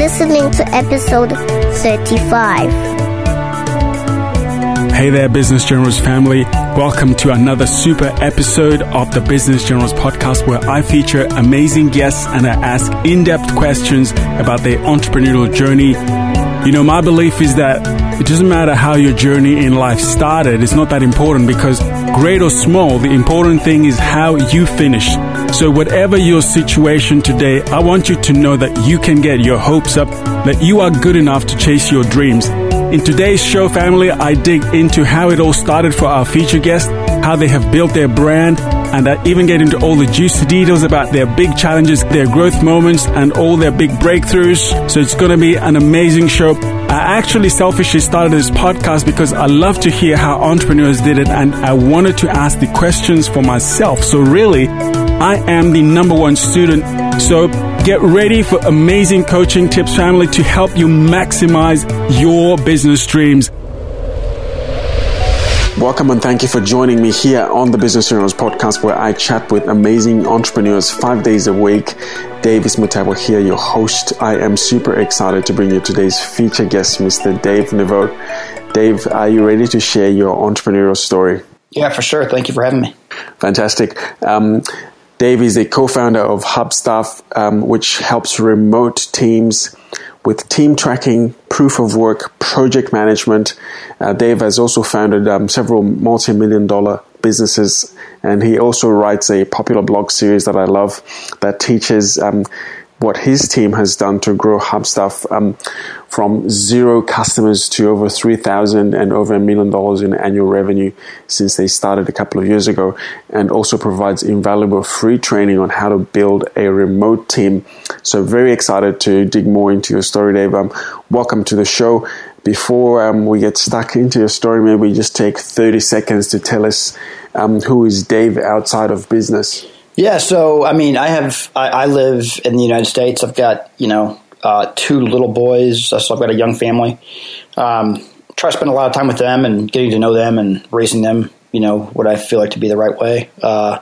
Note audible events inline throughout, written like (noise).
listening to episode 35. Hey there, Business Generals family. Welcome to another super episode of the Business Generals podcast where I feature amazing guests and I ask in depth questions about their entrepreneurial journey. You know, my belief is that it doesn't matter how your journey in life started, it's not that important because great or small, the important thing is how you finish. So, whatever your situation today, I want you to know that you can get your hopes up, that you are good enough to chase your dreams. In today's show, family, I dig into how it all started for our feature guest, how they have built their brand, and I even get into all the juicy details about their big challenges, their growth moments, and all their big breakthroughs. So it's going to be an amazing show. I actually selfishly started this podcast because I love to hear how entrepreneurs did it and I wanted to ask the questions for myself. So really, I am the number one student. So get ready for amazing coaching tips, family, to help you maximize your business dreams. Welcome and thank you for joining me here on the Business Generals podcast where I chat with amazing entrepreneurs five days a week. Davis Mutabo here, your host. I am super excited to bring you today's feature guest, Mr. Dave Nevogt. Dave, are you ready to share your entrepreneurial story? Yeah, for sure. Thank you for having me. Fantastic. Um, Dave is a co-founder of Hubstaff, um, which helps remote teams with team tracking, proof of work, project management. Uh, Dave has also founded um, several multi million dollar businesses, and he also writes a popular blog series that I love that teaches um, what his team has done to grow Hubstaff um, from zero customers to over 3,000 and over a million dollars in annual revenue since they started a couple of years ago, and also provides invaluable free training on how to build a remote team. So, very excited to dig more into your story, Dave. Um, welcome to the show. Before um, we get stuck into your story, maybe just take 30 seconds to tell us um, who is Dave outside of business. Yeah, so I mean, I have I, I live in the United States. I've got you know uh, two little boys, so I've got a young family. Um, try to spend a lot of time with them and getting to know them and raising them. You know what I feel like to be the right way. Uh,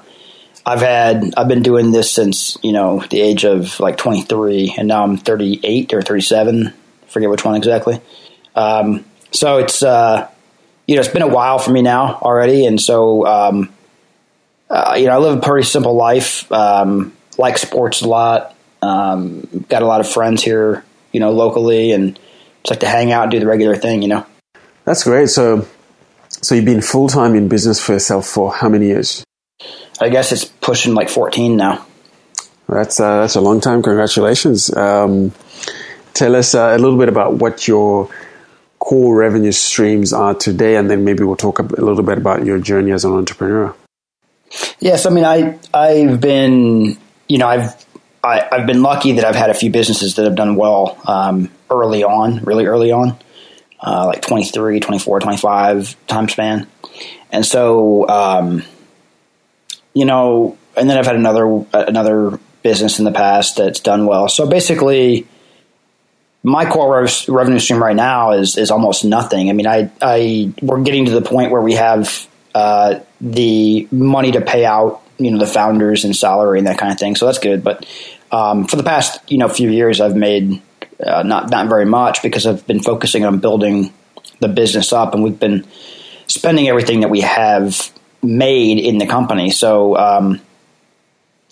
I've had I've been doing this since you know the age of like 23, and now I'm 38 or 37. Forget which one exactly. Um, so it's uh, you know it's been a while for me now already, and so um, uh, you know, I live a pretty simple life. Um, like sports a lot. Um, got a lot of friends here, you know, locally, and just like to hang out and do the regular thing, you know. That's great. So, so you've been full time in business for yourself for how many years? I guess it's pushing like fourteen now. That's uh, that's a long time. Congratulations. Um, tell us uh, a little bit about what your core revenue streams are today, and then maybe we'll talk a little bit about your journey as an entrepreneur. Yes, I mean, I I've been you know I've I, have i have been lucky that I've had a few businesses that have done well um, early on, really early on, uh, like 23, 24, 25 time span, and so um, you know, and then I've had another another business in the past that's done well. So basically. My core revenue stream right now is is almost nothing. I mean, I I we're getting to the point where we have uh, the money to pay out, you know, the founders and salary and that kind of thing. So that's good. But um, for the past, you know, few years, I've made uh, not not very much because I've been focusing on building the business up, and we've been spending everything that we have made in the company. So um,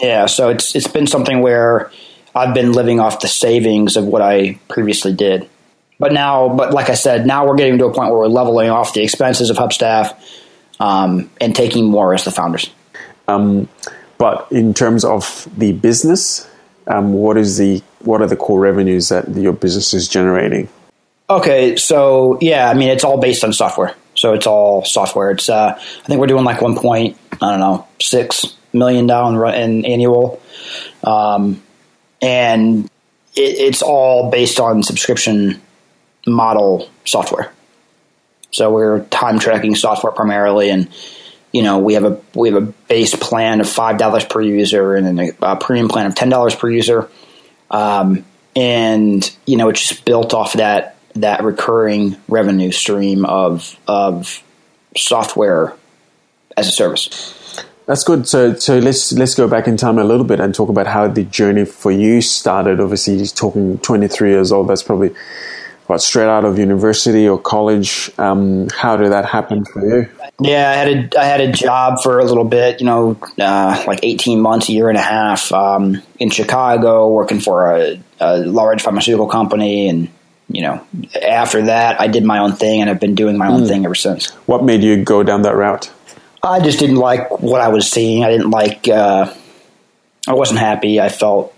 yeah, so it's it's been something where I've been living off the savings of what I previously did. But now, but like I said, now we're getting to a point where we're leveling off the expenses of Hubstaff um, and taking more as the founders. Um, but in terms of the business, um, what is the what are the core revenues that your business is generating? Okay, so yeah, I mean it's all based on software. So it's all software. It's uh, I think we're doing like one point I don't know six million down in annual, um, and it, it's all based on subscription model software. So we're time tracking software primarily, and you know we have a we have a base plan of five dollars per user, and then a, premium plan of ten dollars per user, um, and you know it's just built off that that recurring revenue stream of of software as a service. That's good. So, so let's let's go back in time a little bit and talk about how the journey for you started. Obviously, talking 23 years old. That's probably what straight out of university or college. Um, how did that happen for you? Yeah, I had a I had a job for a little bit, you know, uh, like eighteen months, a year and a half, um, in Chicago, working for a, a, large pharmaceutical company, and you know, after that, I did my own thing, and I've been doing my own mm. thing ever since. What made you go down that route? I just didn't like what I was seeing. I didn't like. Uh, I wasn't happy. I felt.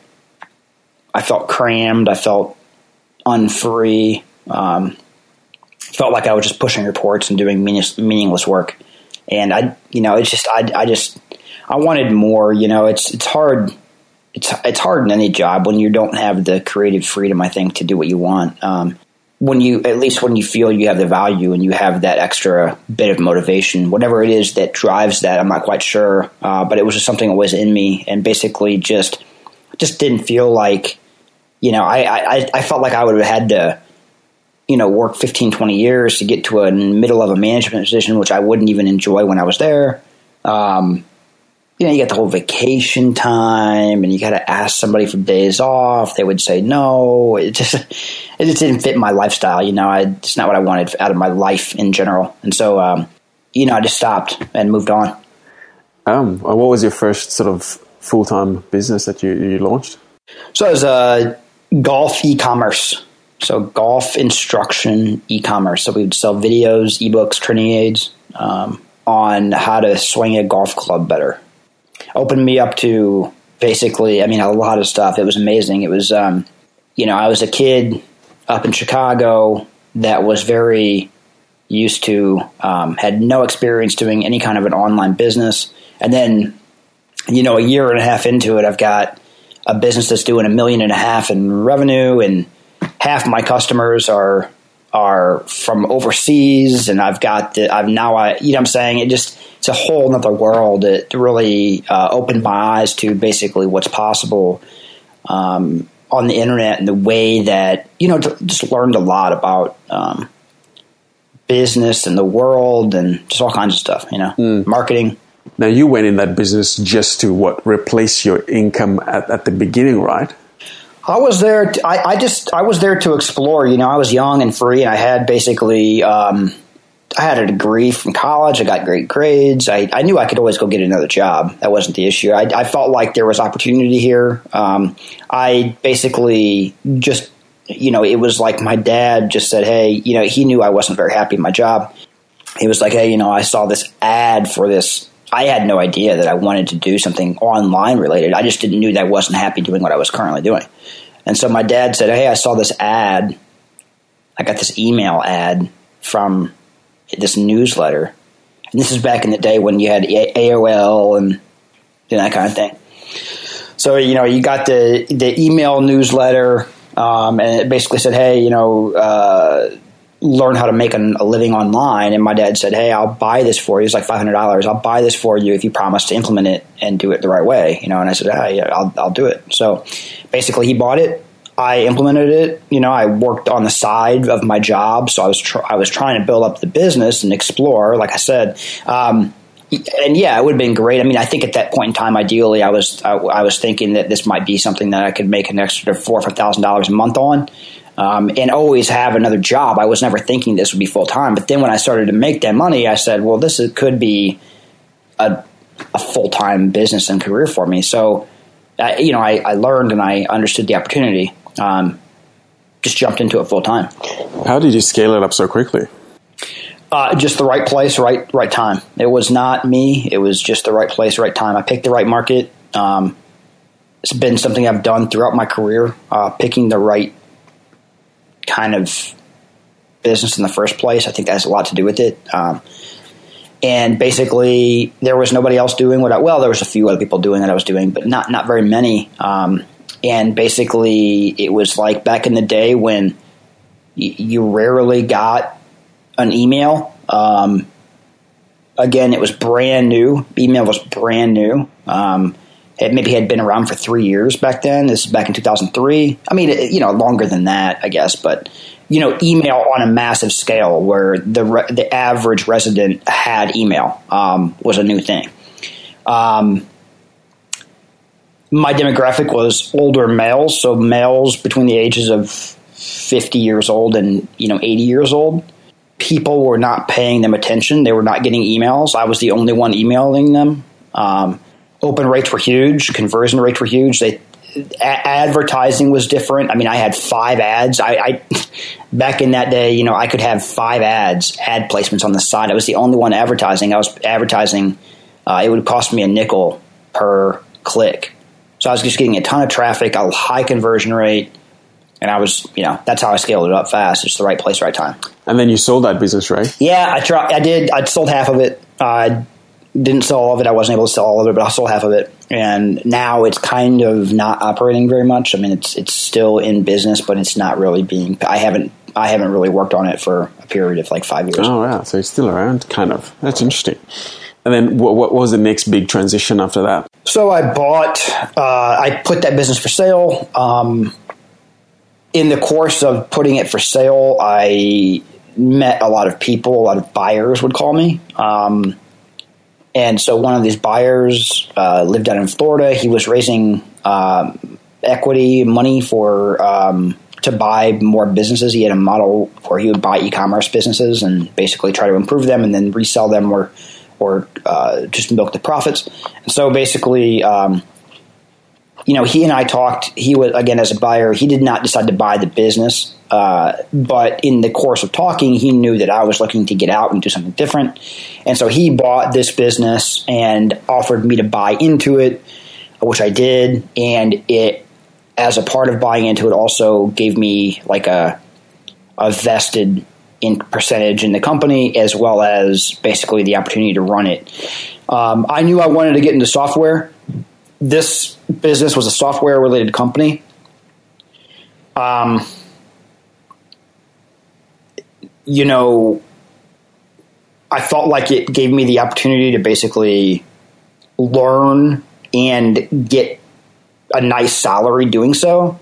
I felt crammed. I felt unfree. Um, felt like I was just pushing reports and doing meaningless, meaningless work. And I, you know, it's just I, I just I wanted more. You know, it's it's hard. It's it's hard in any job when you don't have the creative freedom. I think to do what you want. Um, when you at least when you feel you have the value and you have that extra bit of motivation, whatever it is that drives that, I'm not quite sure. Uh, but it was just something that was in me, and basically just just didn't feel like, you know, I I, I felt like I would have had to you know, work 15, 20 years to get to a middle of a management position, which I wouldn't even enjoy when I was there. Um, you know, you got the whole vacation time and you got to ask somebody for days off. They would say no. It just, it just didn't fit my lifestyle. You know, I, it's not what I wanted out of my life in general. And so, um, you know, I just stopped and moved on. Um, what was your first sort of full time business that you, you launched? So it was uh, golf e commerce. So golf instruction e-commerce. So we would sell videos, ebooks, training aids um, on how to swing a golf club better. Opened me up to basically, I mean, a lot of stuff. It was amazing. It was, um, you know, I was a kid up in Chicago that was very used to, um, had no experience doing any kind of an online business. And then, you know, a year and a half into it, I've got a business that's doing a million and a half in revenue and half my customers are are from overseas and I've got the, I've now I you know I'm saying? It just it's a whole other world it really uh, opened my eyes to basically what's possible um, on the internet and the way that you know just learned a lot about um, business and the world and just all kinds of stuff you know? Mm. marketing now you went in that business just to what replace your income at, at the beginning right I was there. To, I, I, just I was there to explore. You know, I was young and free, and I had basically um, I had a degree from college. I got great grades. I, I, knew I could always go get another job. That wasn't the issue. I, I felt like there was opportunity here. Um, I basically just you know it was like my dad just said, hey, you know, he knew I wasn't very happy in my job. He was like, hey, you know, I saw this ad for this I had no idea that I wanted to do something online related. I just didn't knew that I wasn't happy doing what I was currently doing. And so my dad said, Hey, I saw this ad. I got this email ad from this newsletter. And this is back in the day when you had AOL and that kind of thing. So, you know, you got the, the email newsletter, um, and it basically said, Hey, you know, uh, learn how to make an, a living online. And my dad said, Hey, I'll buy this for you. It's like $500. I'll buy this for you if you promise to implement it and do it the right way. You know, and I said, ah, yeah, I'll, I'll do it. So basically he bought it. I implemented it. You know, I worked on the side of my job. So I was, tr- I was trying to build up the business and explore, like I said, um, and yeah, it would have been great. I mean, I think at that point in time, ideally, I was I, I was thinking that this might be something that I could make an extra four or five thousand dollars a month on um, and always have another job. I was never thinking this would be full time. But then when I started to make that money, I said, well, this is, could be a, a full time business and career for me. So, uh, you know, I, I, learned and I understood the opportunity. Um, just jumped into it full time. How did you scale it up so quickly? Uh, just the right place, right right time. It was not me. It was just the right place, right time. I picked the right market. Um, it's been something I've done throughout my career, uh, picking the right kind of business in the first place. I think that has a lot to do with it. Um, and basically, there was nobody else doing what I, well, there was a few other people doing what I was doing, but not, not very many. Um, and basically, it was like back in the day when y- you rarely got an email. Um, again, it was brand new. Email was brand new. Um, it maybe had been around for three years back then. This is back in 2003. I mean, it, you know, longer than that, I guess. But you know, email on a massive scale, where the re- the average resident had email, um, was a new thing. Um, my demographic was older males, so males between the ages of 50 years old and you know 80 years old. People were not paying them attention. They were not getting emails. I was the only one emailing them. Um, open rates were huge. Conversion rates were huge. They a- advertising was different. I mean, I had five ads. I, I (laughs) back in that day, you know, I could have five ads, ad placements on the side. I was the only one advertising. I was advertising. Uh, it would cost me a nickel per click. So I was just getting a ton of traffic, a high conversion rate, and I was, you know, that's how I scaled it up fast. It's the right place, right time. And then you sold that business, right? Yeah, I tried. I did. I sold half of it. I didn't sell all of it. I wasn't able to sell all of it, but I sold half of it. And now it's kind of not operating very much. I mean, it's it's still in business, but it's not really being. I haven't I haven't really worked on it for a period of like five years. Oh, yeah. So it's still around, kind of. That's interesting. And then what, what was the next big transition after that? So I bought, uh, I put that business for sale. Um, in the course of putting it for sale, I met a lot of people, a lot of buyers would call me. Um, and so one of these buyers uh, lived down in Florida. He was raising um, equity money for um, to buy more businesses. He had a model where he would buy e-commerce businesses and basically try to improve them and then resell them or or uh, just milk the profits. And so basically, um, you know, he and I talked. He was again as a buyer. He did not decide to buy the business, uh, but in the course of talking, he knew that I was looking to get out and do something different, and so he bought this business and offered me to buy into it, which I did, and it. As a part of buying into it, also gave me like a a vested in percentage in the company as well as basically the opportunity to run it. Um, I knew I wanted to get into software. This business was a software related company. Um, you know, I felt like it gave me the opportunity to basically learn and get a nice salary doing so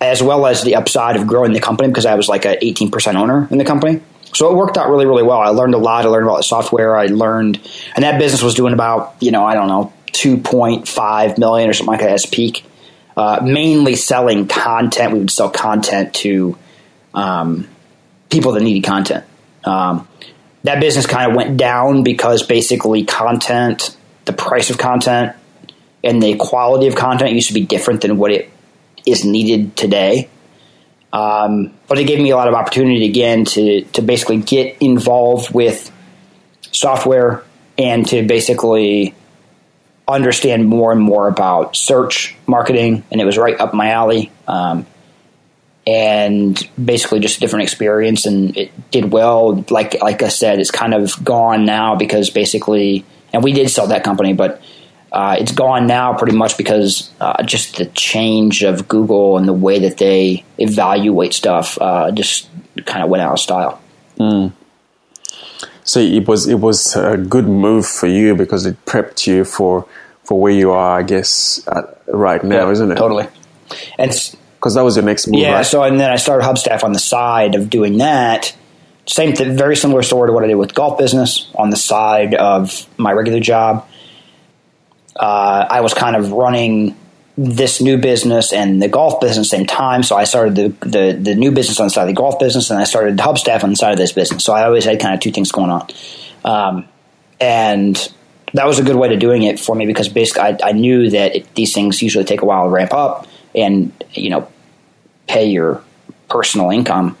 as well as the upside of growing the company because I was like an 18% owner in the company. So it worked out really, really well. I learned a lot. I learned about the software. I learned, and that business was doing about, you know, I don't know, 2.5 million or something like that as peak. Uh, mainly selling content. We would sell content to um, people that needed content. Um, that business kind of went down because basically content, the price of content, and the quality of content used to be different than what it is needed today. Um, but it gave me a lot of opportunity again to to basically get involved with software and to basically understand more and more about search marketing, and it was right up my alley. Um, and basically, just a different experience, and it did well. Like like I said, it's kind of gone now because basically, and we did sell that company, but uh, it's gone now pretty much because uh, just the change of Google and the way that they evaluate stuff uh, just kind of went out of style. Mm. So it was it was a good move for you because it prepped you for for where you are, I guess, right now, yeah, isn't it? Totally. And because that was your next move, yeah. right? So and then I started Hubstaff on the side of doing that. Same, th- very similar story to what I did with golf business on the side of my regular job uh, I was kind of running this new business and the golf business at the same time. So I started the, the, the new business on the side of the golf business, and I started Hubstaff on the side of this business. So I always had kind of two things going on, um, and that was a good way to doing it for me because basically I, I knew that it, these things usually take a while to ramp up and you know pay your personal income.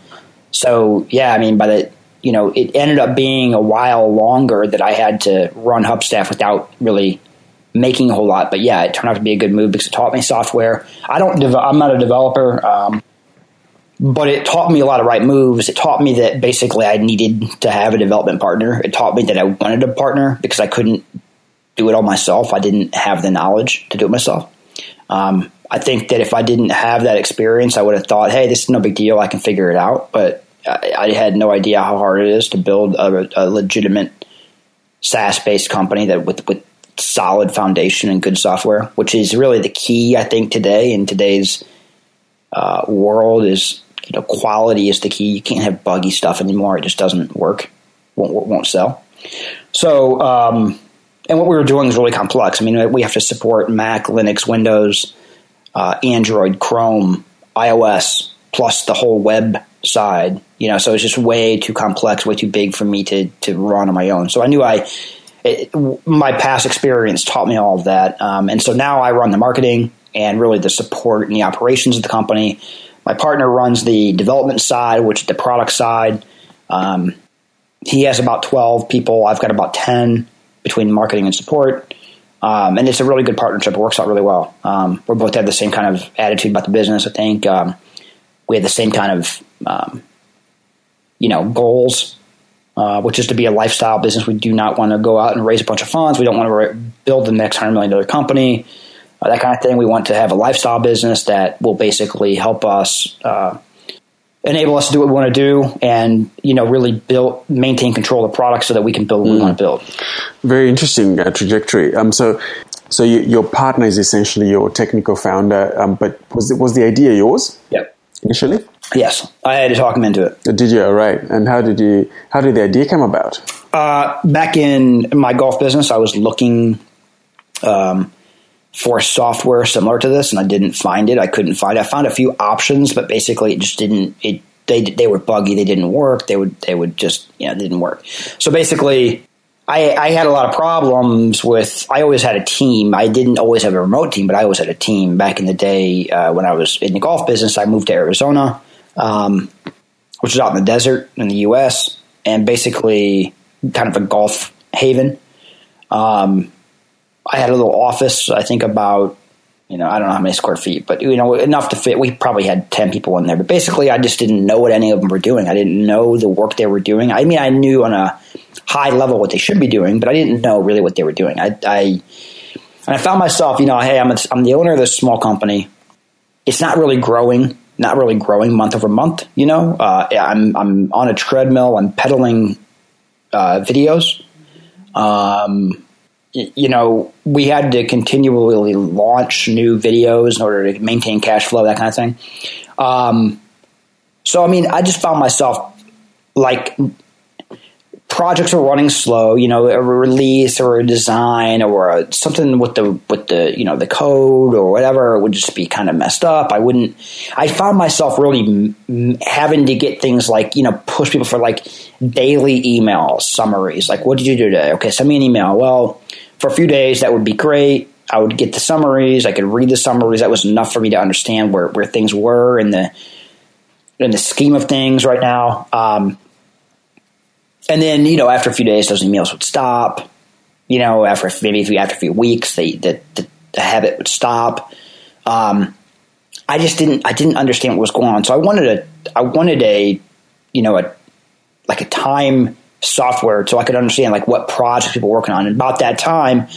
So yeah, I mean by the you know it ended up being a while longer that I had to run Hubstaff without really making a whole lot. But yeah, it turned out to be a good move because it taught me software. I don't. Dev- I'm not a developer, um, but it taught me a lot of right moves. It taught me that basically I needed to have a development partner. It taught me that I wanted a partner because I couldn't do it all myself. I didn't have the knowledge to do it myself. Um, I think that if I didn't have that experience, I would have thought, "Hey, this is no big deal. I can figure it out." But I, I had no idea how hard it is to build a, a legitimate SaaS-based company that with with solid foundation and good software, which is really the key, I think, today in today's uh, world is you know quality is the key. You can't have buggy stuff anymore; it just doesn't work, won't won't sell. So um, and what we were doing is really complex. I mean, we have to support Mac, Linux, Windows, uh, Android, Chrome, iOS, plus the whole web side. You know, so it's just way too complex, way too big for me to to run on my own. So I knew I. It, my past experience taught me all of that, um, and so now I run the marketing and really the support and the operations of the company. My partner runs the development side, which is the product side. Um, he has about twelve people. I've got about ten between marketing and support. Um, and it's a really good partnership. It works out really well. Um, we both have the same kind of attitude about the business. I think um, we have the same kind of um, you know goals, uh, which is to be a lifestyle business. We do not want to go out and raise a bunch of funds. We don't want to re- build the next hundred million dollar company, uh, that kind of thing. We want to have a lifestyle business that will basically help us. Uh, enable us to do what we want to do and you know really build maintain control of the product so that we can build what mm. we want to build very interesting uh, trajectory um, so so you, your partner is essentially your technical founder um, but was it, was the idea yours yep initially yes i had to talk him into it did you all right and how did you how did the idea come about uh, back in my golf business i was looking um, for software similar to this, and I didn't find it. I couldn't find it. I found a few options, but basically it just didn't. It they they were buggy. They didn't work. They would they would just you know didn't work. So basically. I, I had a lot of problems with. I always had a team. I didn't always have a remote team, but I always had a team. Back in the day, uh, when I was in the golf business, I moved to Arizona, um, which is out in the desert in the U.S. and basically kind of a golf haven. Um, I had a little office, I think about, you know, I don't know how many square feet, but, you know, enough to fit. We probably had 10 people in there. But basically, I just didn't know what any of them were doing. I didn't know the work they were doing. I mean, I knew on a high level what they should be doing, but I didn't know really what they were doing. I, I and I found myself, you know, hey, I'm, a, I'm the owner of this small company. It's not really growing, not really growing month over month. You know, uh, I'm I'm on a treadmill. I'm pedaling uh, videos. Um, you know, we had to continually launch new videos in order to maintain cash flow, that kind of thing. Um, so, I mean, I just found myself like projects are running slow. You know, a release or a design or a, something with the with the you know the code or whatever would just be kind of messed up. I wouldn't. I found myself really m- having to get things like you know push people for like daily email summaries. Like, what did you do today? Okay, send me an email. Well for a few days, that would be great. I would get the summaries. I could read the summaries. That was enough for me to understand where, where things were in the in the scheme of things right now. Um, and then you know, after a few days, those emails would stop. You know, after maybe after a few weeks, the, the, the habit would stop. Um, I just didn't I didn't understand what was going on. So I wanted a I wanted a you know a like a time software so I could understand like what projects people were working on. And about that time,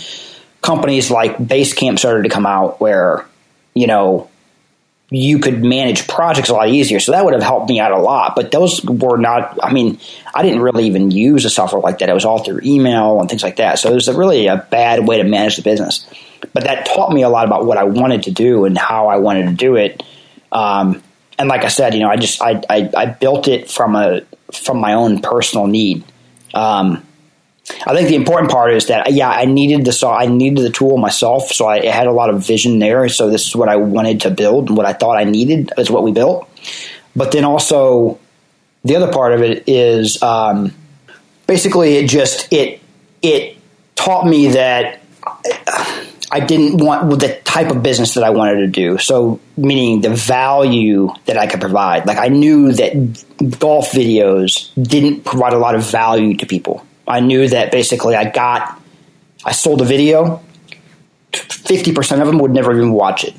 companies like Basecamp started to come out where, you know, you could manage projects a lot easier. So that would have helped me out a lot. But those were not, I mean, I didn't really even use a software like that. It was all through email and things like that. So it was a really a bad way to manage the business. But that taught me a lot about what I wanted to do and how I wanted to do it. Um, and like I said, you know, I just I, I, I built it from a from my own personal need. Um, I think the important part is that yeah, I needed the saw, I needed the tool myself, so I had a lot of vision there. So this is what I wanted to build, and what I thought I needed is what we built. But then also, the other part of it is um, basically it just it it taught me that I didn't want the type of business that I wanted to do. So, meaning the value that I could provide. Like, I knew that golf videos didn't provide a lot of value to people. I knew that basically I got, I sold a video, 50% of them would never even watch it.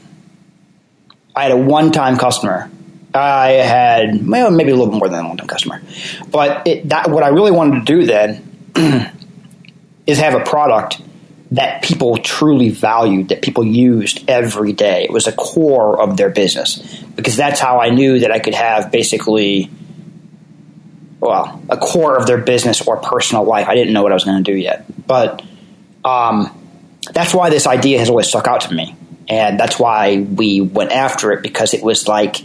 I had a one time customer. I had well, maybe a little bit more than a one time customer. But it, that, what I really wanted to do then (clears throat) is have a product that people truly valued, that people used every day. It was a core of their business because that's how I knew that I could have basically, well, a core of their business or personal life. I didn't know what I was going to do yet, but um, that's why this idea has always stuck out to me, and that's why we went after it because it was like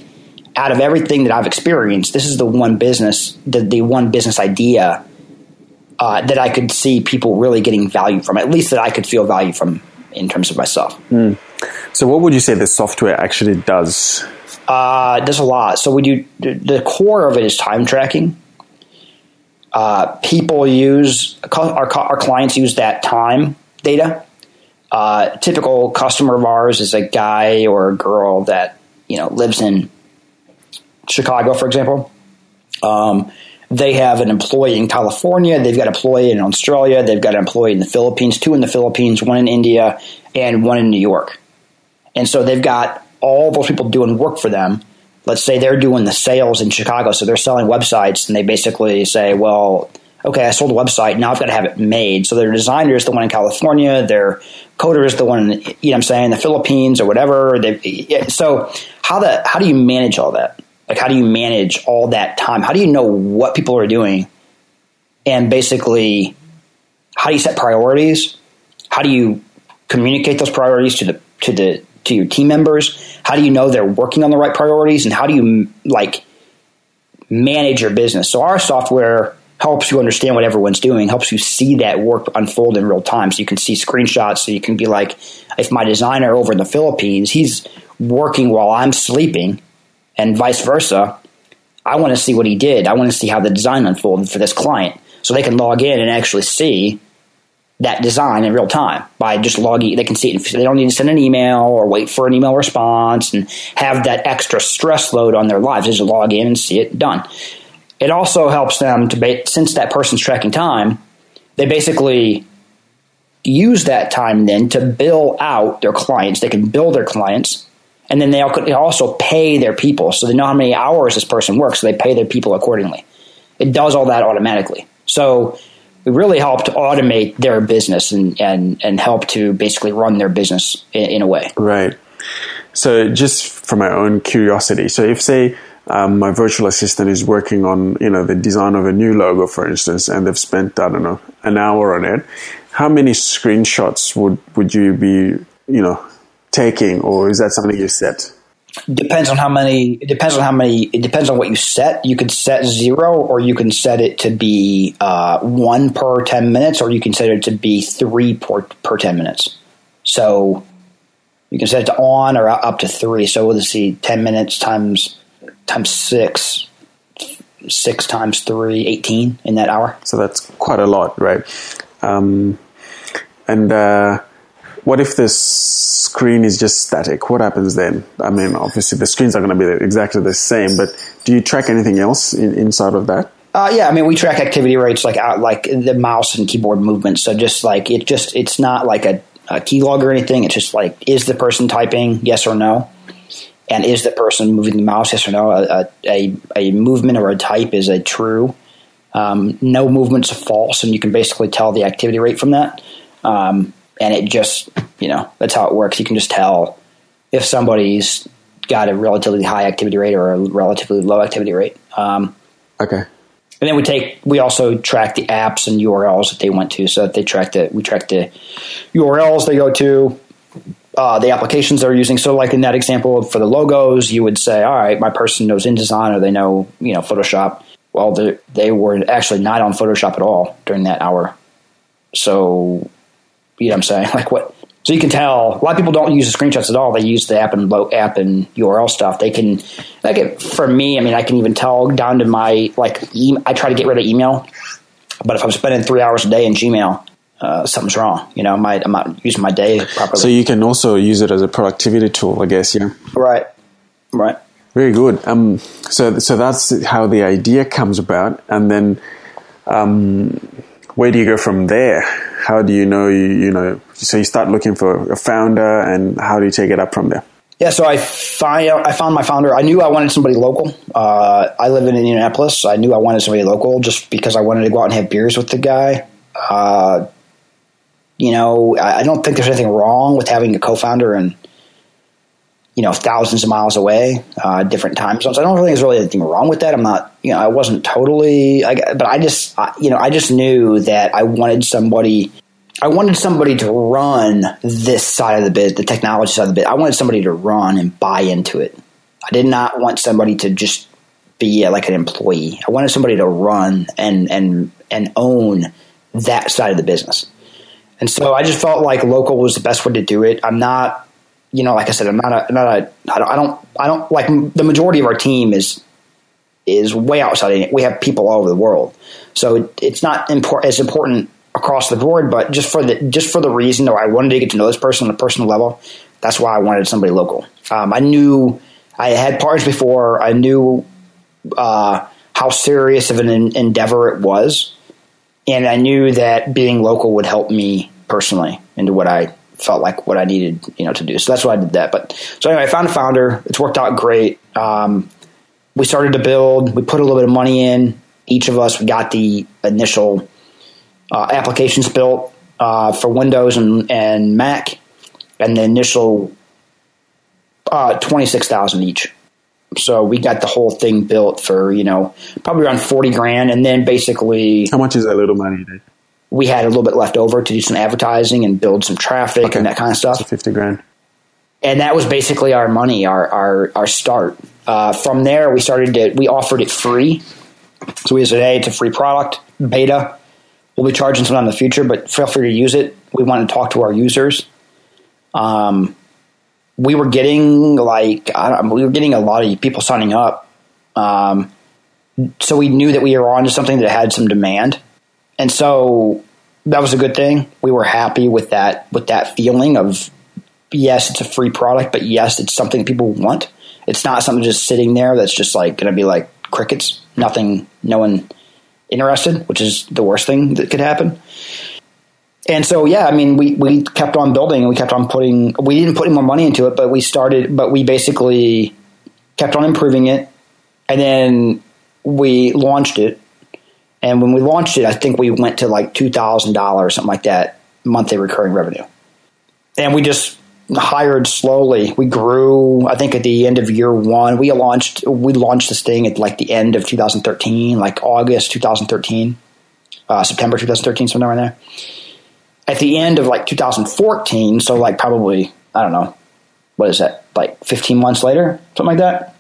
out of everything that I've experienced, this is the one business, the, the one business idea uh, that I could see people really getting value from. At least that I could feel value from in terms of myself. So, what would you say the software actually does? Uh, it does a lot. So we do the core of it is time tracking. Uh, people use our, our clients use that time data. Uh, typical customer of ours is a guy or a girl that you know lives in Chicago, for example. Um, they have an employee in California. They've got an employee in Australia. They've got an employee in the Philippines, two in the Philippines, one in India, and one in New York. And so they've got all those people doing work for them. Let's say they're doing the sales in Chicago, so they're selling websites, and they basically say, well, okay, I sold a website, now I've got to have it made. So their designer is the one in California, their coder is the one, in, you know I'm saying, the Philippines or whatever. They, so how the how do you manage all that? Like how do you manage all that time? How do you know what people are doing? And basically, how do you set priorities? How do you communicate those priorities to the to the to your team members? How do you know they're working on the right priorities? And how do you like manage your business? So our software helps you understand what everyone's doing, helps you see that work unfold in real time. So you can see screenshots. So you can be like, if my designer over in the Philippines, he's working while I'm sleeping, and vice versa. I want to see what he did. I want to see how the design unfolded for this client, so they can log in and actually see that design in real time by just logging. They can see it. They don't need to send an email or wait for an email response and have that extra stress load on their lives. They just log in and see it done. It also helps them to, since that person's tracking time, they basically use that time then to bill out their clients. They can bill their clients, and then they also pay their people. So they know how many hours this person works, so they pay their people accordingly. It does all that automatically. So really helped to automate their business and, and, and help to basically run their business in, in a way. Right. So just for my own curiosity, so if say um, my virtual assistant is working on you know the design of a new logo, for instance, and they've spent I don't know an hour on it, how many screenshots would would you be you know taking, or is that something you set? Depends on how many. It depends on how many. It depends on what you set. You could set zero, or you can set it to be uh, one per ten minutes, or you can set it to be three per per ten minutes. So you can set it to on or up to three. So let's see, ten minutes times times six, six times three, 18 in that hour. So that's quite a lot, right? Um, and uh, what if the screen is just static? What happens then? I mean, obviously the screens are going to be exactly the same, but do you track anything else in, inside of that? Uh, yeah, I mean, we track activity rates like out, like the mouse and keyboard movements. So just like it, just it's not like a, a key log or anything. It's just like is the person typing yes or no, and is the person moving the mouse yes or no. A a, a movement or a type is a true. Um, no movement's a false, and you can basically tell the activity rate from that. Um, and it just you know that's how it works. You can just tell if somebody's got a relatively high activity rate or a relatively low activity rate. Um, okay. And then we take we also track the apps and URLs that they went to, so that they track the we track the URLs they go to, uh, the applications they're using. So, like in that example for the logos, you would say, "All right, my person knows InDesign or they know you know Photoshop." Well, they they were actually not on Photoshop at all during that hour. So, you know what I'm saying? (laughs) Like what? So you can tell a lot of people don't use the screenshots at all. They use the app and app and URL stuff. They can, like it, for me, I mean, I can even tell down to my like. E- I try to get rid of email, but if I'm spending three hours a day in Gmail, uh, something's wrong. You know, my, I'm not using my day properly. So you can also use it as a productivity tool, I guess. Yeah. right, right. Very good. Um, so so that's how the idea comes about, and then um, where do you go from there? How do you know you you know? So you start looking for a founder, and how do you take it up from there? Yeah, so I find I found my founder. I knew I wanted somebody local. Uh, I live in Indianapolis. I knew I wanted somebody local just because I wanted to go out and have beers with the guy. Uh, you know, I, I don't think there's anything wrong with having a co-founder and you know thousands of miles away, uh, different time zones. I don't really think there's really anything wrong with that. I'm not, you know, I wasn't totally, I, but I just, I, you know, I just knew that I wanted somebody. I wanted somebody to run this side of the bit, the technology side of the bit. I wanted somebody to run and buy into it. I did not want somebody to just be uh, like an employee. I wanted somebody to run and and and own that side of the business. And so I just felt like local was the best way to do it. I'm not, you know, like I said, I'm not a, not a, I don't, I don't, I don't like the majority of our team is is way outside. We have people all over the world, so it, it's not important as important across the board. But just for the just for the reason that I wanted to get to know this person on a personal level, that's why I wanted somebody local. Um, I knew I had partners before. I knew uh, how serious of an endeavor it was, and I knew that being local would help me personally into what I felt like what I needed, you know, to do. So that's why I did that. But so anyway, I found a founder. It's worked out great. Um, we started to build. We put a little bit of money in. Each of us we got the initial uh, applications built uh, for Windows and, and Mac, and the initial uh, twenty six thousand each. So we got the whole thing built for you know probably around forty grand, and then basically how much is that little money? We had a little bit left over to do some advertising and build some traffic okay. and that kind of stuff. So fifty grand, and that was basically our money, our our our start. Uh, from there, we started to we offered it free. So we said, hey, it's a free product, beta. We'll be charging some in the future, but feel free to use it. We want to talk to our users. Um, we were getting like we were getting a lot of people signing up. Um, so we knew that we were on to something that had some demand, and so that was a good thing. We were happy with that with that feeling of yes, it's a free product, but yes, it's something people want. It's not something just sitting there that's just like going to be like crickets, nothing, no one interested, which is the worst thing that could happen. And so, yeah, I mean, we, we kept on building and we kept on putting, we didn't put any more money into it, but we started, but we basically kept on improving it. And then we launched it. And when we launched it, I think we went to like $2,000, something like that, monthly recurring revenue. And we just hired slowly. We grew. I think at the end of year one, we launched. We launched this thing at like the end of 2013, like August 2013, uh, September 2013, somewhere in there. At the end of like 2014, so like probably I don't know, what is that? Like 15 months later, something like that.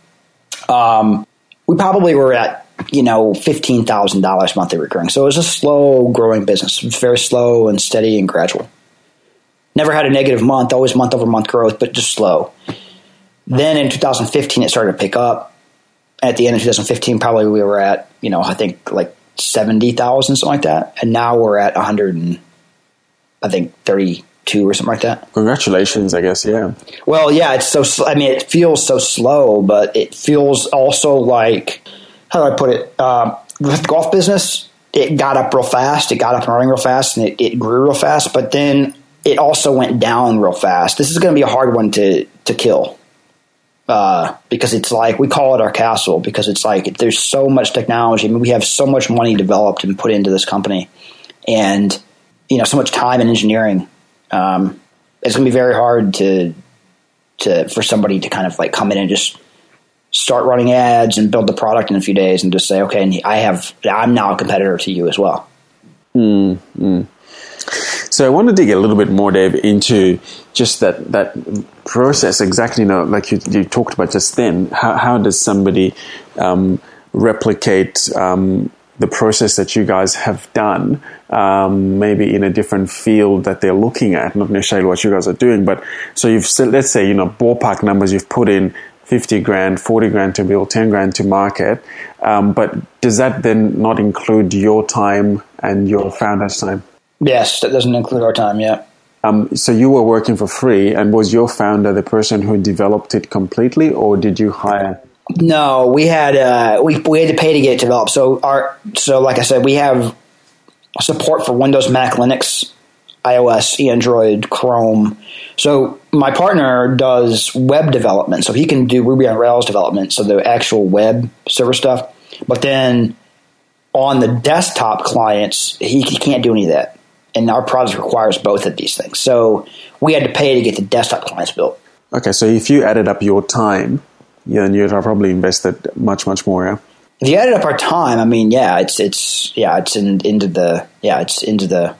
Um, we probably were at you know fifteen thousand dollars monthly recurring. So it was a slow growing business. Very slow and steady and gradual. Never had a negative month, always month over month growth, but just slow. Then in 2015, it started to pick up. At the end of 2015, probably we were at, you know, I think like 70,000, something like that. And now we're at 100 and I think 32 or something like that. Congratulations, I guess, yeah. Well, yeah, it's so, I mean, it feels so slow, but it feels also like, how do I put it? Uh, with golf business, it got up real fast. It got up and running real fast and it, it grew real fast. But then it also went down real fast. This is going to be a hard one to to kill uh, because it's like we call it our castle because it's like there's so much technology. I mean, we have so much money developed and put into this company, and you know, so much time and engineering. Um, it's going to be very hard to to for somebody to kind of like come in and just start running ads and build the product in a few days and just say, okay, I have I'm now a competitor to you as well. Mm, mm. So I want to dig a little bit more, Dave, into just that that process. Exactly, you know, like you, you talked about just then. How, how does somebody um, replicate um, the process that you guys have done, um, maybe in a different field that they're looking at, not necessarily what you guys are doing, but so you've let's say, you know, ballpark numbers you've put in 50 grand, 40 grand to build, 10 grand to market. Um, but does that then not include your time and your founder's time? Yes, that doesn't include our time. Yeah. Um, so you were working for free, and was your founder the person who developed it completely, or did you hire? No, we had uh, we we had to pay to get it developed. So our so like I said, we have support for Windows, Mac, Linux, iOS, Android, Chrome. So my partner does web development, so he can do Ruby on Rails development, so the actual web server stuff. But then on the desktop clients, he, he can't do any of that and our product requires both of these things. So we had to pay to get the desktop clients built. Okay, so if you added up your time, then you'd probably invested much, much more. Yeah. If you added up our time, I mean, yeah, it's it's yeah, it's in, into the yeah, it's into the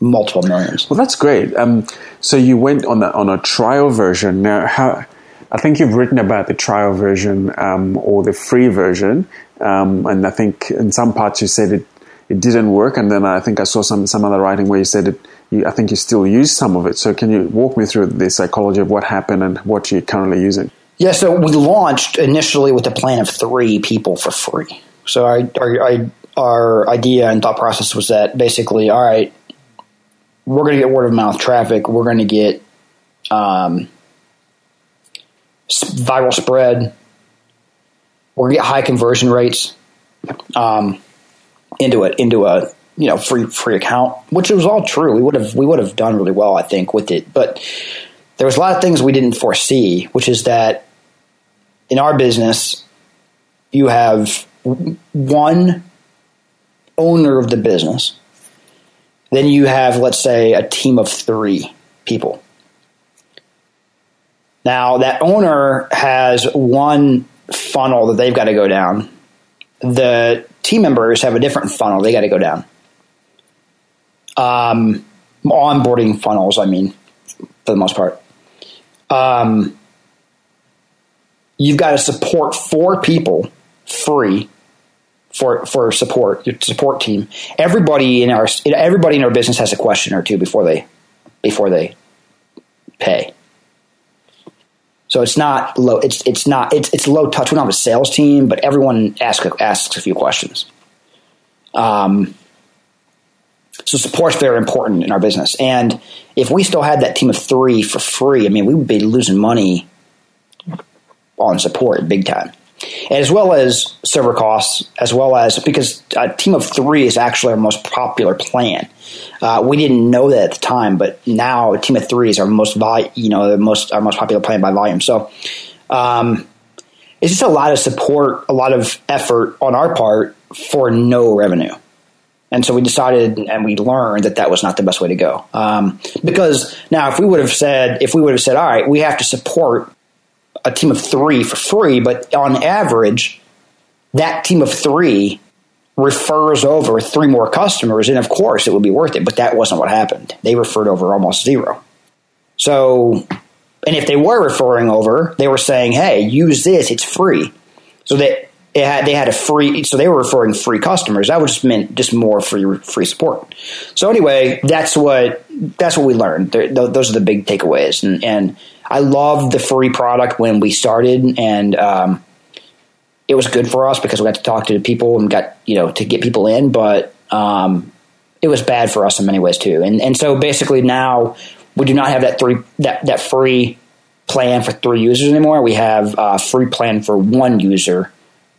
multiple millions. Well, that's great. Um, so you went on the, on a trial version. Now, how? I think you've written about the trial version um, or the free version, um, and I think in some parts you said it it didn't work, and then I think I saw some some other writing where you said it. You, I think you still use some of it. So can you walk me through the psychology of what happened and what you're currently using? Yeah, so we launched initially with a plan of three people for free. So our, our, our idea and thought process was that basically, all right, we're going to get word of mouth traffic. We're going to get um, viral spread. We're going to get high conversion rates um, into it into a you know free free account, which was all true. We would have we would have done really well, I think, with it. But there was a lot of things we didn't foresee, which is that in our business, you have one owner of the business. Then you have, let's say, a team of three people. Now, that owner has one funnel that they've got to go down. The team members have a different funnel they got to go down. Um, onboarding funnels, I mean, for the most part. Um, you've got to support four people free for for support your support team. Everybody in our everybody in our business has a question or two before they before they pay. So it's not low. It's it's not it's it's low touch. We don't have a sales team, but everyone asks asks a few questions. Um, so support's very important in our business. And if we still had that team of three for free, I mean, we would be losing money on support big time. As well as server costs, as well as because a team of three is actually our most popular plan. Uh, we didn't know that at the time, but now team of three is our most vol- you know, the most our most popular plan by volume. So, um, it's just a lot of support, a lot of effort on our part for no revenue. And so we decided and we learned that that was not the best way to go. Um, because now, if we would have said, if we would have said, all right, we have to support a team of three for free, but on average, that team of three refers over three more customers, and of course it would be worth it, but that wasn't what happened. They referred over almost zero. So, and if they were referring over, they were saying, hey, use this, it's free. So that had, they had a free, so they were referring free customers. That would just meant just more free free support. So anyway, that's what that's what we learned. those are the big takeaways, and, and I loved the free product when we started, and um, it was good for us because we got to talk to people and got you know to get people in, but um, it was bad for us in many ways too. And and so basically now we do not have that three that that free plan for three users anymore. We have a free plan for one user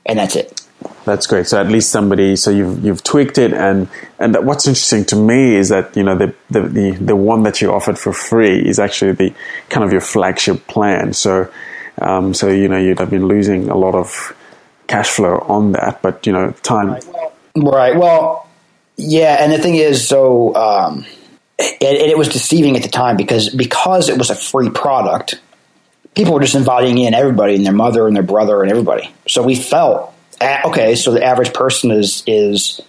and that's it. That's great. So at least somebody, so you've you've tweaked it, and and what's interesting to me is that you know the the the, the one that you offered for free is actually the kind of your flagship plan. So um, so you know you'd have been losing a lot of cash flow on that, but you know time. Right. Well, yeah, and the thing is, so um, it, it was deceiving at the time because because it was a free product people were just inviting in everybody and their mother and their brother and everybody. So we felt okay. So the average person is is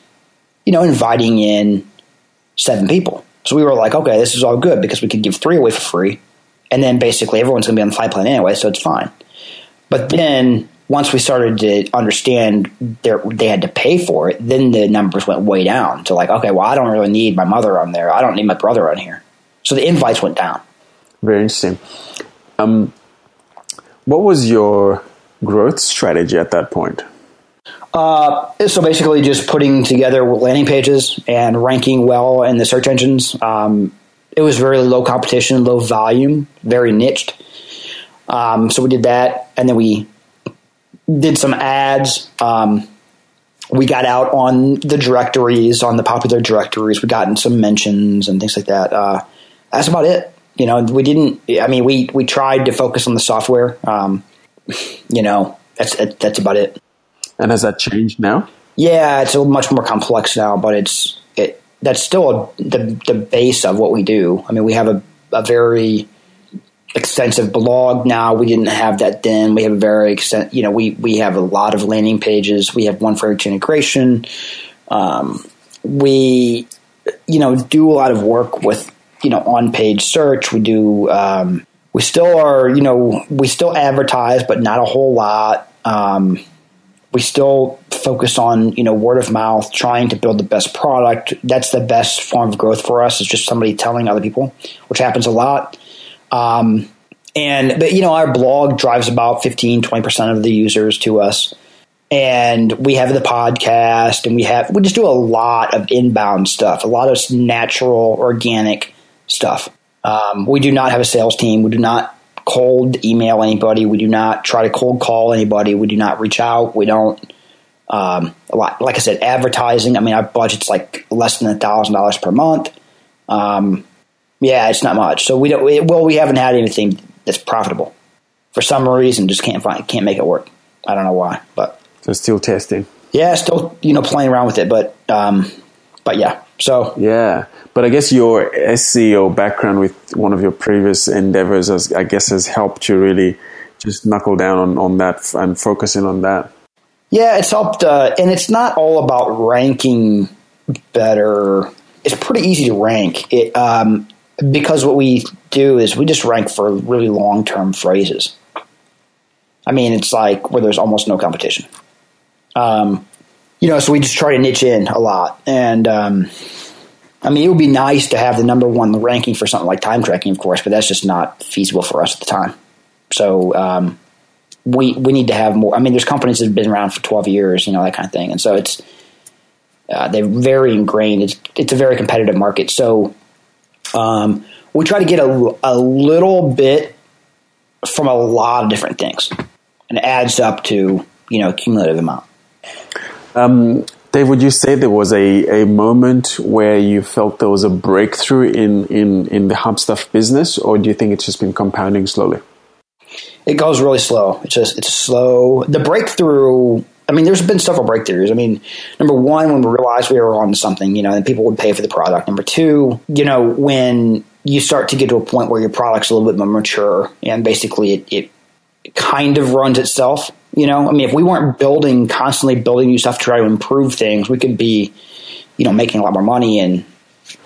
you know inviting in seven people. So we were like, okay, this is all good because we could give three away for free, and then basically everyone's going to be on the flight plan anyway, so it's fine. But then once we started to understand they had to pay for it, then the numbers went way down to like, okay, well, I don't really need my mother on there. I don't need my brother on here. So the invites went down. Very interesting. Um, what was your growth strategy at that point? Uh, so basically, just putting together landing pages and ranking well in the search engines. Um, it was very low competition, low volume, very niched. Um, so we did that, and then we did some ads. Um, we got out on the directories, on the popular directories. We got in some mentions and things like that. Uh, that's about it you know, we didn't. I mean, we we tried to focus on the software. Um, you know, that's that's about it. And has that changed now? Yeah, it's a much more complex now, but it's it that's still the the base of what we do. I mean, we have a, a very extensive blog now. We didn't have that then. We have a very extent. You know, we we have a lot of landing pages. We have one for each integration. Um, we you know do a lot of work with you know on page search. We do. Um, we still are. You know, we still advertise, but not a whole lot. Um, we still focus on you know word of mouth, trying to build the best product. That's the best form of growth for us. Is just somebody telling other people, which happens a lot. Um, and but you know our blog drives about 15 20% of the users to us and we have the podcast and we have we just do a lot of inbound stuff a lot of natural organic stuff um, we do not have a sales team we do not cold email anybody. We do not try to cold call anybody. We do not reach out. We don't um, a lot like i said advertising. I mean our budget's like less than a thousand dollars per month. Um, yeah it's not much. So we don't we, well we haven't had anything that's profitable. For some reason just can't find can't make it work. I don't know why but so still testing. Yeah, still you know playing around with it, but um, but yeah. So yeah, but I guess your SEO background with one of your previous endeavors, has, I guess, has helped you really just knuckle down on, on that and focusing on that. Yeah, it's helped, uh, and it's not all about ranking better. It's pretty easy to rank it um, because what we do is we just rank for really long term phrases. I mean, it's like where there's almost no competition. Um, you know, so we just try to niche in a lot. And um, I mean, it would be nice to have the number one ranking for something like time tracking, of course, but that's just not feasible for us at the time. So um, we we need to have more. I mean, there's companies that have been around for 12 years, you know, that kind of thing, and so it's uh, they're very ingrained. It's it's a very competitive market. So um, we try to get a, a little bit from a lot of different things, and it adds up to you know a cumulative amount. Um, Dave, would you say there was a, a moment where you felt there was a breakthrough in, in, in the Hubstaff business, or do you think it's just been compounding slowly? It goes really slow. It's just it's slow. The breakthrough. I mean, there's been several breakthroughs. I mean, number one, when we realized we were on something, you know, and people would pay for the product. Number two, you know, when you start to get to a point where your product's a little bit more mature and basically it, it kind of runs itself you know, I mean, if we weren't building constantly building new stuff to try to improve things, we could be, you know, making a lot more money and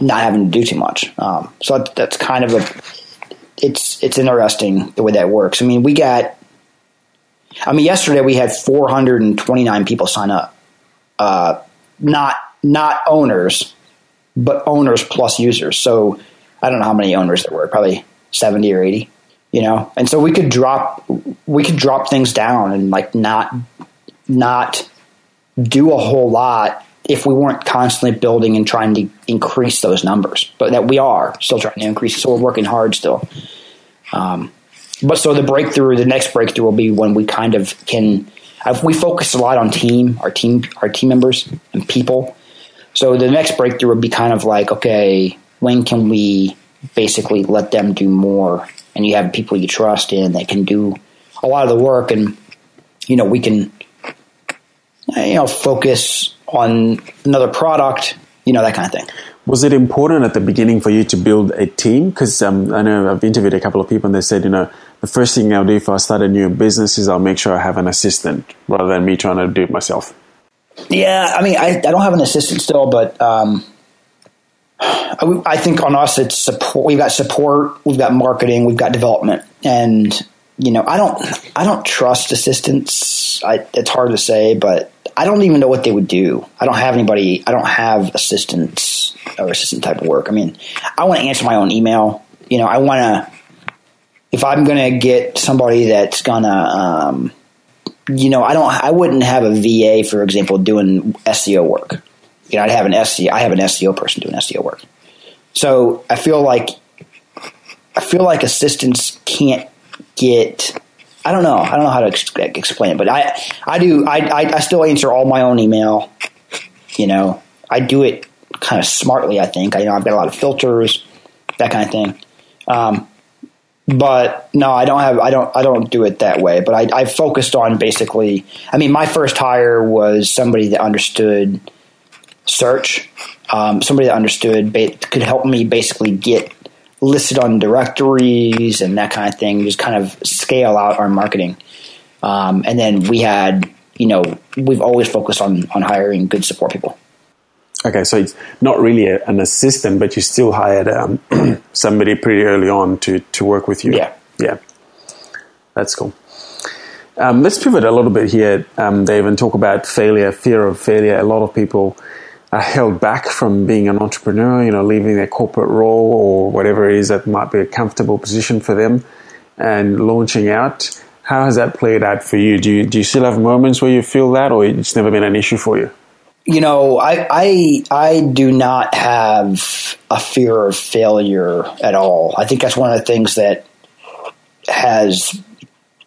not having to do too much. Um, so that, that's kind of a it's it's interesting the way that works. I mean, we got. I mean, yesterday we had 429 people sign up. Uh, not not owners, but owners plus users. So I don't know how many owners there were. Probably 70 or 80 you know? And so we could drop we could drop things down and like not not do a whole lot if we weren't constantly building and trying to increase those numbers. But that we are still trying to increase so we're working hard still. Um, but so the breakthrough the next breakthrough will be when we kind of can we focus a lot on team our team our team members and people. So the next breakthrough would be kind of like okay when can we basically let them do more and you have people you trust in that can do a lot of the work. And you know we can you know focus on another product you know that kind of thing. Was it important at the beginning for you to build a team? Because um, i know i've interviewed a couple of people and they said you know the first thing i'll do if i start a new business is i'll make sure i have an assistant rather than me trying to do it myself. Yeah i mean i, I don't have an assistant still but um, I think on us, it's support. We've got support, we've got marketing, we've got development, and you know, I don't, I don't trust assistants. I, it's hard to say, but I don't even know what they would do. I don't have anybody. I don't have assistants or assistant type of work. I mean, I want to answer my own email. You know, I want to. If I'm going to get somebody that's gonna, um, you know, I don't. I wouldn't have a VA, for example, doing SEO work you know, I'd have an SEO, I have an SEO person doing SEO work. So I feel like, I feel like assistants can't get, I don't know, I don't know how to ex- explain it, but I, I do, I, I, I still answer all my own email. You know, I do it kind of smartly, I think. I, you know, I've got a lot of filters, that kind of thing. Um, but no, I don't have, I don't, I don't do it that way. But I, I focused on basically. I mean, my first hire was somebody that understood search. Um, somebody that understood could help me basically get listed on directories and that kind of thing. Just kind of scale out our marketing. Um, and then we had, you know, we've always focused on on hiring good support people. Okay, so it's not really a, an assistant, but you still hired um, (clears throat) somebody pretty early on to to work with you. Yeah, yeah, that's cool. Um, let's pivot a little bit here, um, Dave, and talk about failure, fear of failure. A lot of people are held back from being an entrepreneur, you know, leaving their corporate role or whatever it is that might be a comfortable position for them and launching out. How has that played out for you? Do you, do you still have moments where you feel that or it's never been an issue for you? You know, I, I, I do not have a fear of failure at all. I think that's one of the things that has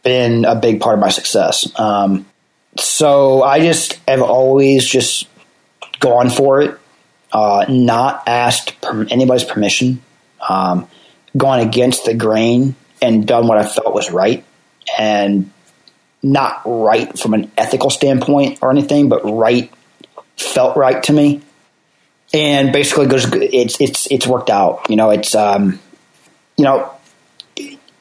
been a big part of my success. Um, so I just have always just gone for it, uh, not asked per- anybody's permission, um, gone against the grain, and done what I felt was right, and not right from an ethical standpoint or anything, but right felt right to me, and basically goes. It's it's it's worked out. You know, it's um, you know,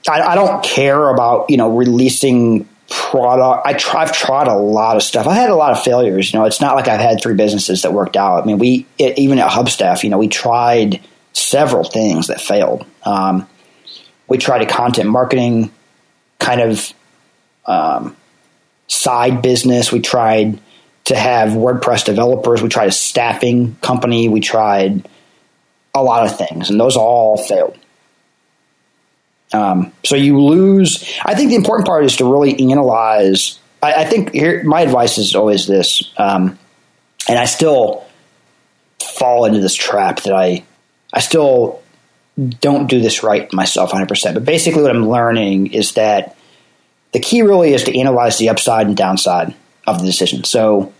I, I don't care about you know releasing product. I try, I've tried a lot of stuff. I had a lot of failures. You know, it's not like I've had three businesses that worked out. I mean, we it, even at Hubstaff, you know, we tried several things that failed. Um, we tried a content marketing kind of um, side business. We tried to have WordPress developers. We tried a staffing company. We tried a lot of things, and those all failed. Um, so you lose. I think the important part is to really analyze. I, I think here my advice is always this, um, and I still fall into this trap that I I still don't do this right myself 100%. But basically, what I'm learning is that the key really is to analyze the upside and downside of the decision. So,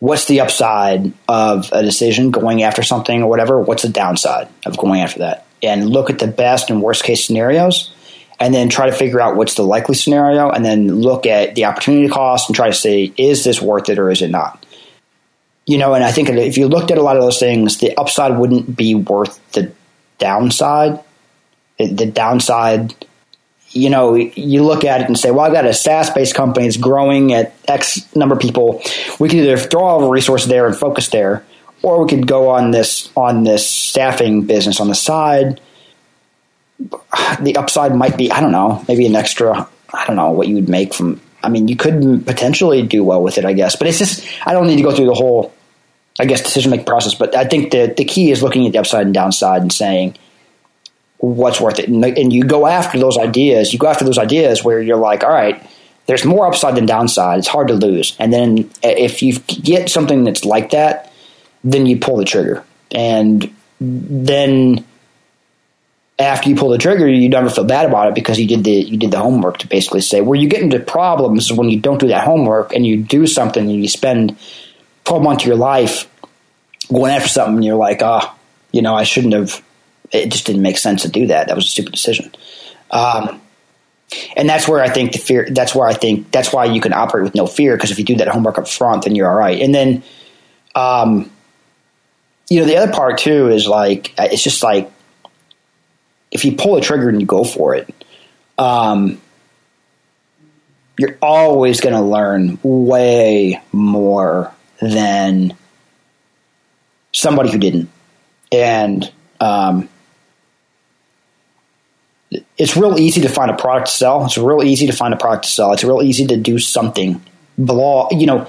what's the upside of a decision going after something or whatever? What's the downside of going after that? And look at the best and worst case scenarios and then try to figure out what's the likely scenario and then look at the opportunity cost and try to say is this worth it or is it not? You know and i think if you looked at a lot of those things the upside wouldn't be worth the downside. The downside you know you look at it and say well i've got a saas based company that's growing at x number of people. We can either throw all the resources there and focus there or we could go on this on this staffing business on the side. The upside might be I don't know maybe an extra I don't know what you would make from. I mean, you could potentially do well with it, I guess, but it's just I don't need to go through the whole I guess decision making process. But I think the the key is looking at the upside and downside and saying what's worth it, and, and you go after those ideas. You go after those ideas where you're like, all right there's more upside than downside. It's hard to lose. And then if you get something that's like that, then you pull the trigger. And then after you pull the trigger, you never feel bad about it because you did the you did the homework to basically say where you get into problems is when you don't do that homework and you do something and you spend twelve months of your life going after something and you're like, ah, oh, you know, I shouldn't have. It just didn't make sense to do that. That was a stupid decision. Um, and that's where I think the fear. That's where I think that's why you can operate with no fear because if you do that homework up front, then you're all right. And then, um, you know, the other part too is like it's just like if you pull the trigger and you go for it, um, you're always going to learn way more than somebody who didn't. And um, it's real easy to find a product to sell. It's real easy to find a product to sell. It's real easy to do something. Blog, you know,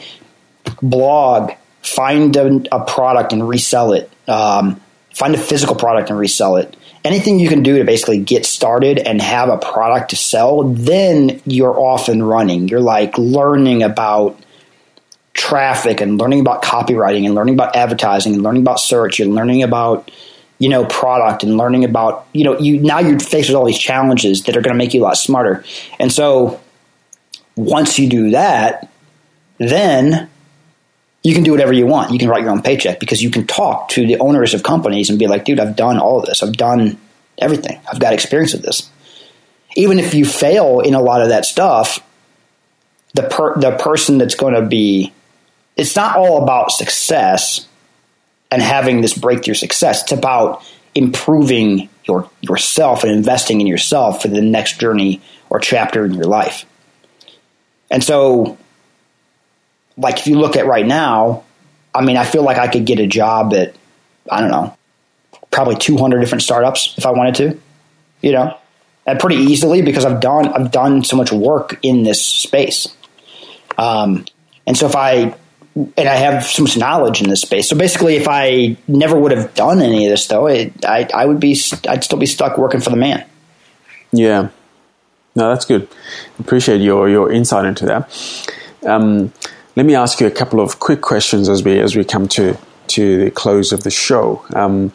blog find a, a product and resell it. Um, find a physical product and resell it. Anything you can do to basically get started and have a product to sell, then you're off and running. You're like learning about traffic and learning about copywriting and learning about advertising and learning about search and learning about you know product and learning about you know you now you're faced with all these challenges that are going to make you a lot smarter. And so once you do that, then you can do whatever you want. You can write your own paycheck because you can talk to the owners of companies and be like, dude, I've done all of this. I've done everything. I've got experience with this. Even if you fail in a lot of that stuff, the per- the person that's going to be it's not all about success and having this breakthrough success. It's about improving your yourself and investing in yourself for the next journey or chapter in your life. And so like if you look at right now, I mean, I feel like I could get a job at, I don't know, probably 200 different startups if I wanted to, you know? and pretty easily because I've done I've done so much work in this space. Um, and so if I and I have so much knowledge in this space. So basically, if I never would have done any of this, though, it, I I would be I'd still be stuck working for the man. Yeah, no, that's good. Appreciate your your insight into that. Um, let me ask you a couple of quick questions as we as we come to to the close of the show. Um,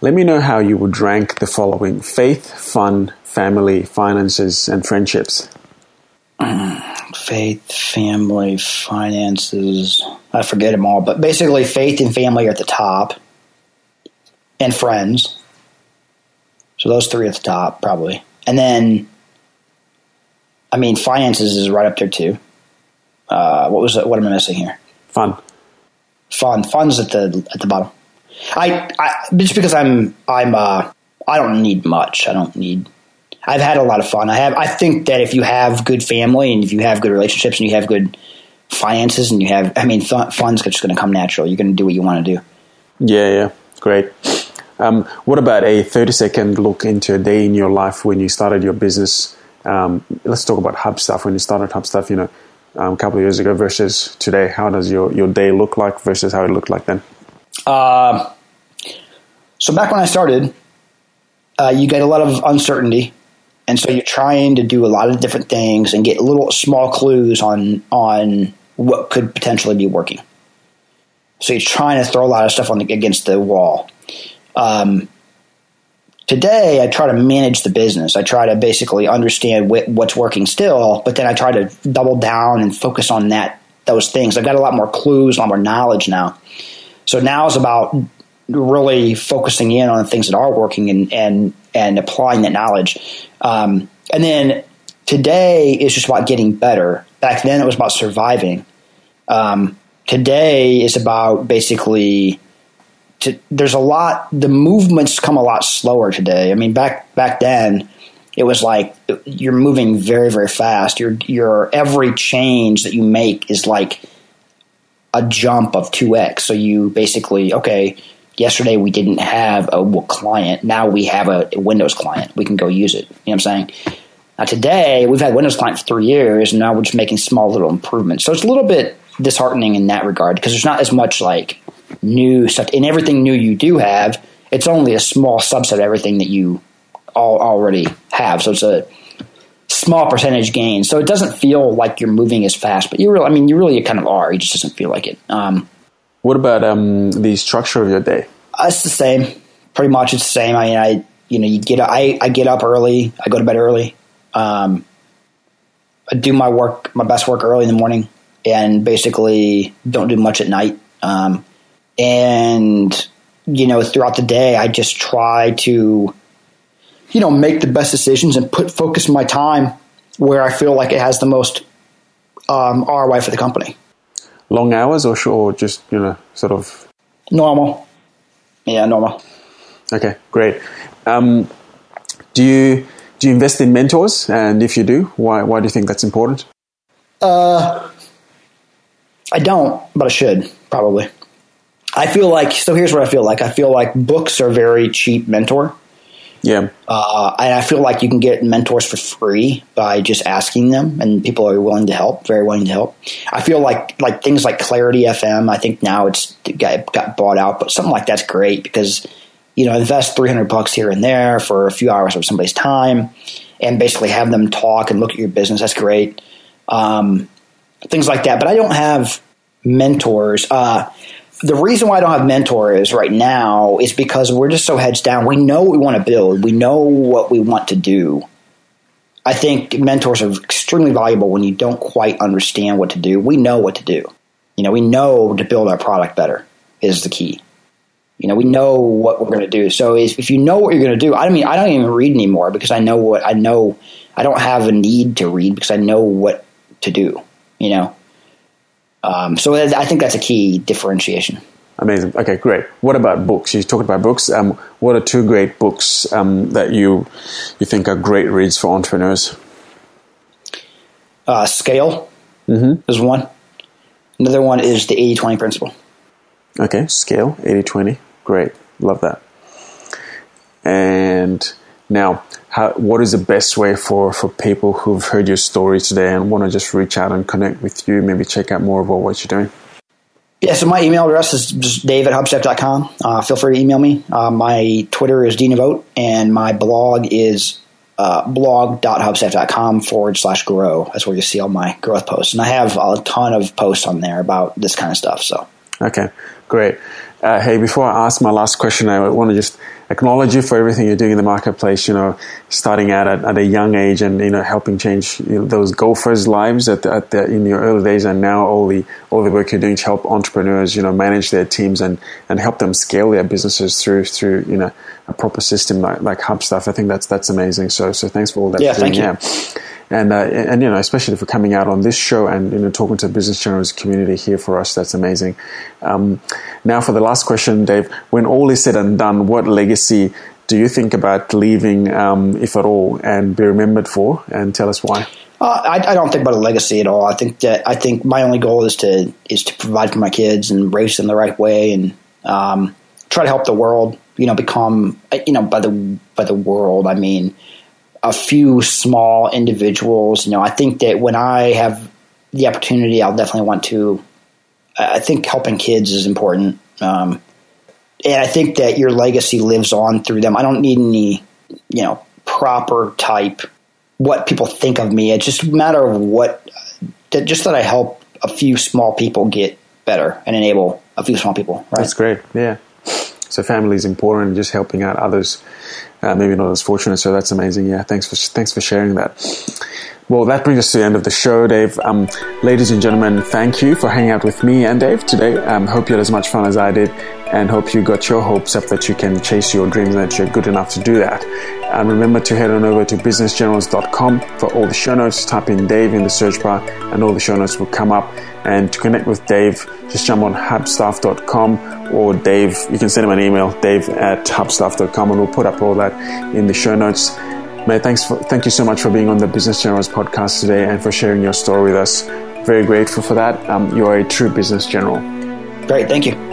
let me know how you would rank the following: faith, fun, family, finances, and friendships. (clears throat) Faith, family, finances. I forget them all, but basically, faith and family are at the top, and friends. So those three at the top, probably, and then, I mean, finances is right up there too. Uh, what was it? What am I missing here? Fun. Fun. Fun's at the at the bottom. I, I just because I'm I'm uh, I don't need much. I don't need. I've had a lot of fun. I have. I think that if you have good family and if you have good relationships and you have good finances and you have, I mean, th- fun's just going to come natural. You're going to do what you want to do. Yeah, yeah, great. Um, what about a 30 second look into a day in your life when you started your business? Um, let's talk about Hubstaff. When you started Hubstaff, you know, um, a couple of years ago versus today. How does your, your day look like versus how it looked like then? Uh, so back when I started, uh, you get a lot of uncertainty, and so you're trying to do a lot of different things and get little small clues on on what could potentially be working. So you're trying to throw a lot of stuff on the, against the wall. Um, today, I try to manage the business. I try to basically understand wh- what's working still, but then I try to double down and focus on that those things. I've got a lot more clues, a lot more knowledge now. So now is about really focusing in on the things that are working and and and applying that knowledge. Um, and then today is just about getting better. Back then, it was about surviving. Um, today is about basically. To, there's a lot. The movements come a lot slower today. I mean, back back then, it was like you're moving very very fast. Your your every change that you make is like a jump of two x. So you basically okay yesterday we didn't have a client. Now we have a Windows client. We can go use it. You know what I'm saying? Now today we've had Windows client for three years, and now we're just making small little improvements. So it's a little bit disheartening in that regard because there's not as much like new stuff. In everything new you do have, it's only a small subset of everything that you all already have. So it's a small percentage gain. So it doesn't feel like you're moving as fast, but you really, I mean, you really kind of are. It just doesn't feel like it. Um, what about um, the structure of your day? Uh, it's the same. Pretty much, it's the same. I mean, I you know, you get I I get up early. I go to bed early. Um, I do my work, my best work early in the morning, and basically don't do much at night. Um, and you know, throughout the day, I just try to, you know, make the best decisions and put focus my time where I feel like it has the most um, ROI for the company long hours or or just you know sort of normal? Yeah, normal. Okay, great. Um, do you do you invest in mentors? And if you do, why why do you think that's important? Uh, I don't, but I should probably. I feel like so. Here's what I feel like. I feel like books are very cheap mentor. Yeah. Uh, and I feel like you can get mentors for free by just asking them, and people are willing to help, very willing to help. I feel like like things like Clarity FM. I think now it's got, got bought out, but something like that's great because you know invest three hundred bucks here and there for a few hours of somebody's time, and basically have them talk and look at your business. That's great. Um, things like that. But I don't have mentors. Uh, the reason why I don't have mentors right now is because we're just so heads down. We know what we want to build. We know what we want to do. I think mentors are extremely valuable when you don't quite understand what to do. We know what to do. You know, we know to build our product better is the key. You know, we know what we're going to do. So if, if you know what you're going to do, I mean, I don't even read anymore because I know what I know. I don't have a need to read because I know what to do. You know, um, so I think that's a key differentiation. Amazing. Okay, great. What about books? You talked about books. Um, what are two great books um, that you you think are great reads for entrepreneurs? Uh, Scale mm-hmm. is one. Another one is the 80-20 principle. Okay, Scale, 80-20. Great. Love that. And now, how, what is the best way for, for people who've heard your story today and want to just reach out and connect with you, maybe check out more about what you're doing? Yeah, so my email address is just dave at hubstaff.com. Uh, feel free to email me. Uh, my Twitter is dnevogt, and my blog is uh, blog.hubstaff.com forward slash grow. That's where you see all my growth posts. And I have a ton of posts on there about this kind of stuff. So, okay, great. Uh, hey, before I ask my last question, I want to just acknowledge you for everything you're doing in the marketplace. You know, starting out at, at a young age and you know helping change you know, those golfers' lives at, the, at the, in your early days, and now all the all the work you're doing to help entrepreneurs, you know, manage their teams and, and help them scale their businesses through through you know a proper system like, like Hubstaff. I think that's that's amazing. So so thanks for all that. Yeah, thank you. Yeah and uh, and you know especially for coming out on this show and you know talking to the business generals community here for us that's amazing um, now for the last question dave when all is said and done what legacy do you think about leaving um, if at all and be remembered for and tell us why uh, I, I, don't think about a legacy at all. I think that I think my only goal is to is to provide for my kids and raise them the right way and um, try to help the world. You know, become you know by the by the world I mean a few small individuals. You know, I think that when I have the opportunity, I'll definitely want to. I think helping kids is important, um, and I think that your legacy lives on through them. I don't need any, you know, proper type what people think of me. It's just a matter of what, just that I help a few small people get better and enable a few small people. Right? That's great. Yeah. So family is important. Just helping out others uh, maybe not as fortunate. So that's amazing. Yeah, thanks for thanks for sharing that. Well, that brings us to the end of the show, Dave. Um, ladies and gentlemen, thank you for hanging out with me and Dave today. Um, hope you had as much fun as I did, and hope you got your hopes up that you can chase your dreams and that you're good enough to do that. And remember to head on over to businessgenerals.com for all the show notes. Type in Dave in the search bar, and all the show notes will come up. And to connect with Dave, just jump on hubstaff.com or Dave, you can send him an email, dave at hubstaff.com, and we'll put up all that in the show notes. Mate, thanks for, thank you so much for being on the Business Generals podcast today and for sharing your story with us. Very grateful for that. Um, you are a true business general. Great, thank you.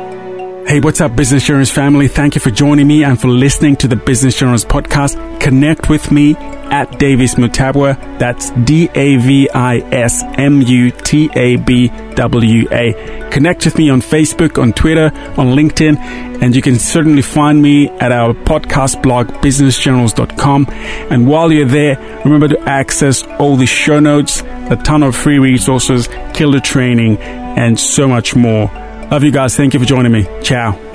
Hey, what's up, Business Insurance family? Thank you for joining me and for listening to the Business Insurance podcast. Connect with me at Davis Mutabwa. That's D A V I S M U T A B W A. Connect with me on Facebook, on Twitter, on LinkedIn, and you can certainly find me at our podcast blog, businessgenerals.com. And while you're there, remember to access all the show notes, a ton of free resources, killer training, and so much more. Love you guys. Thank you for joining me. Ciao.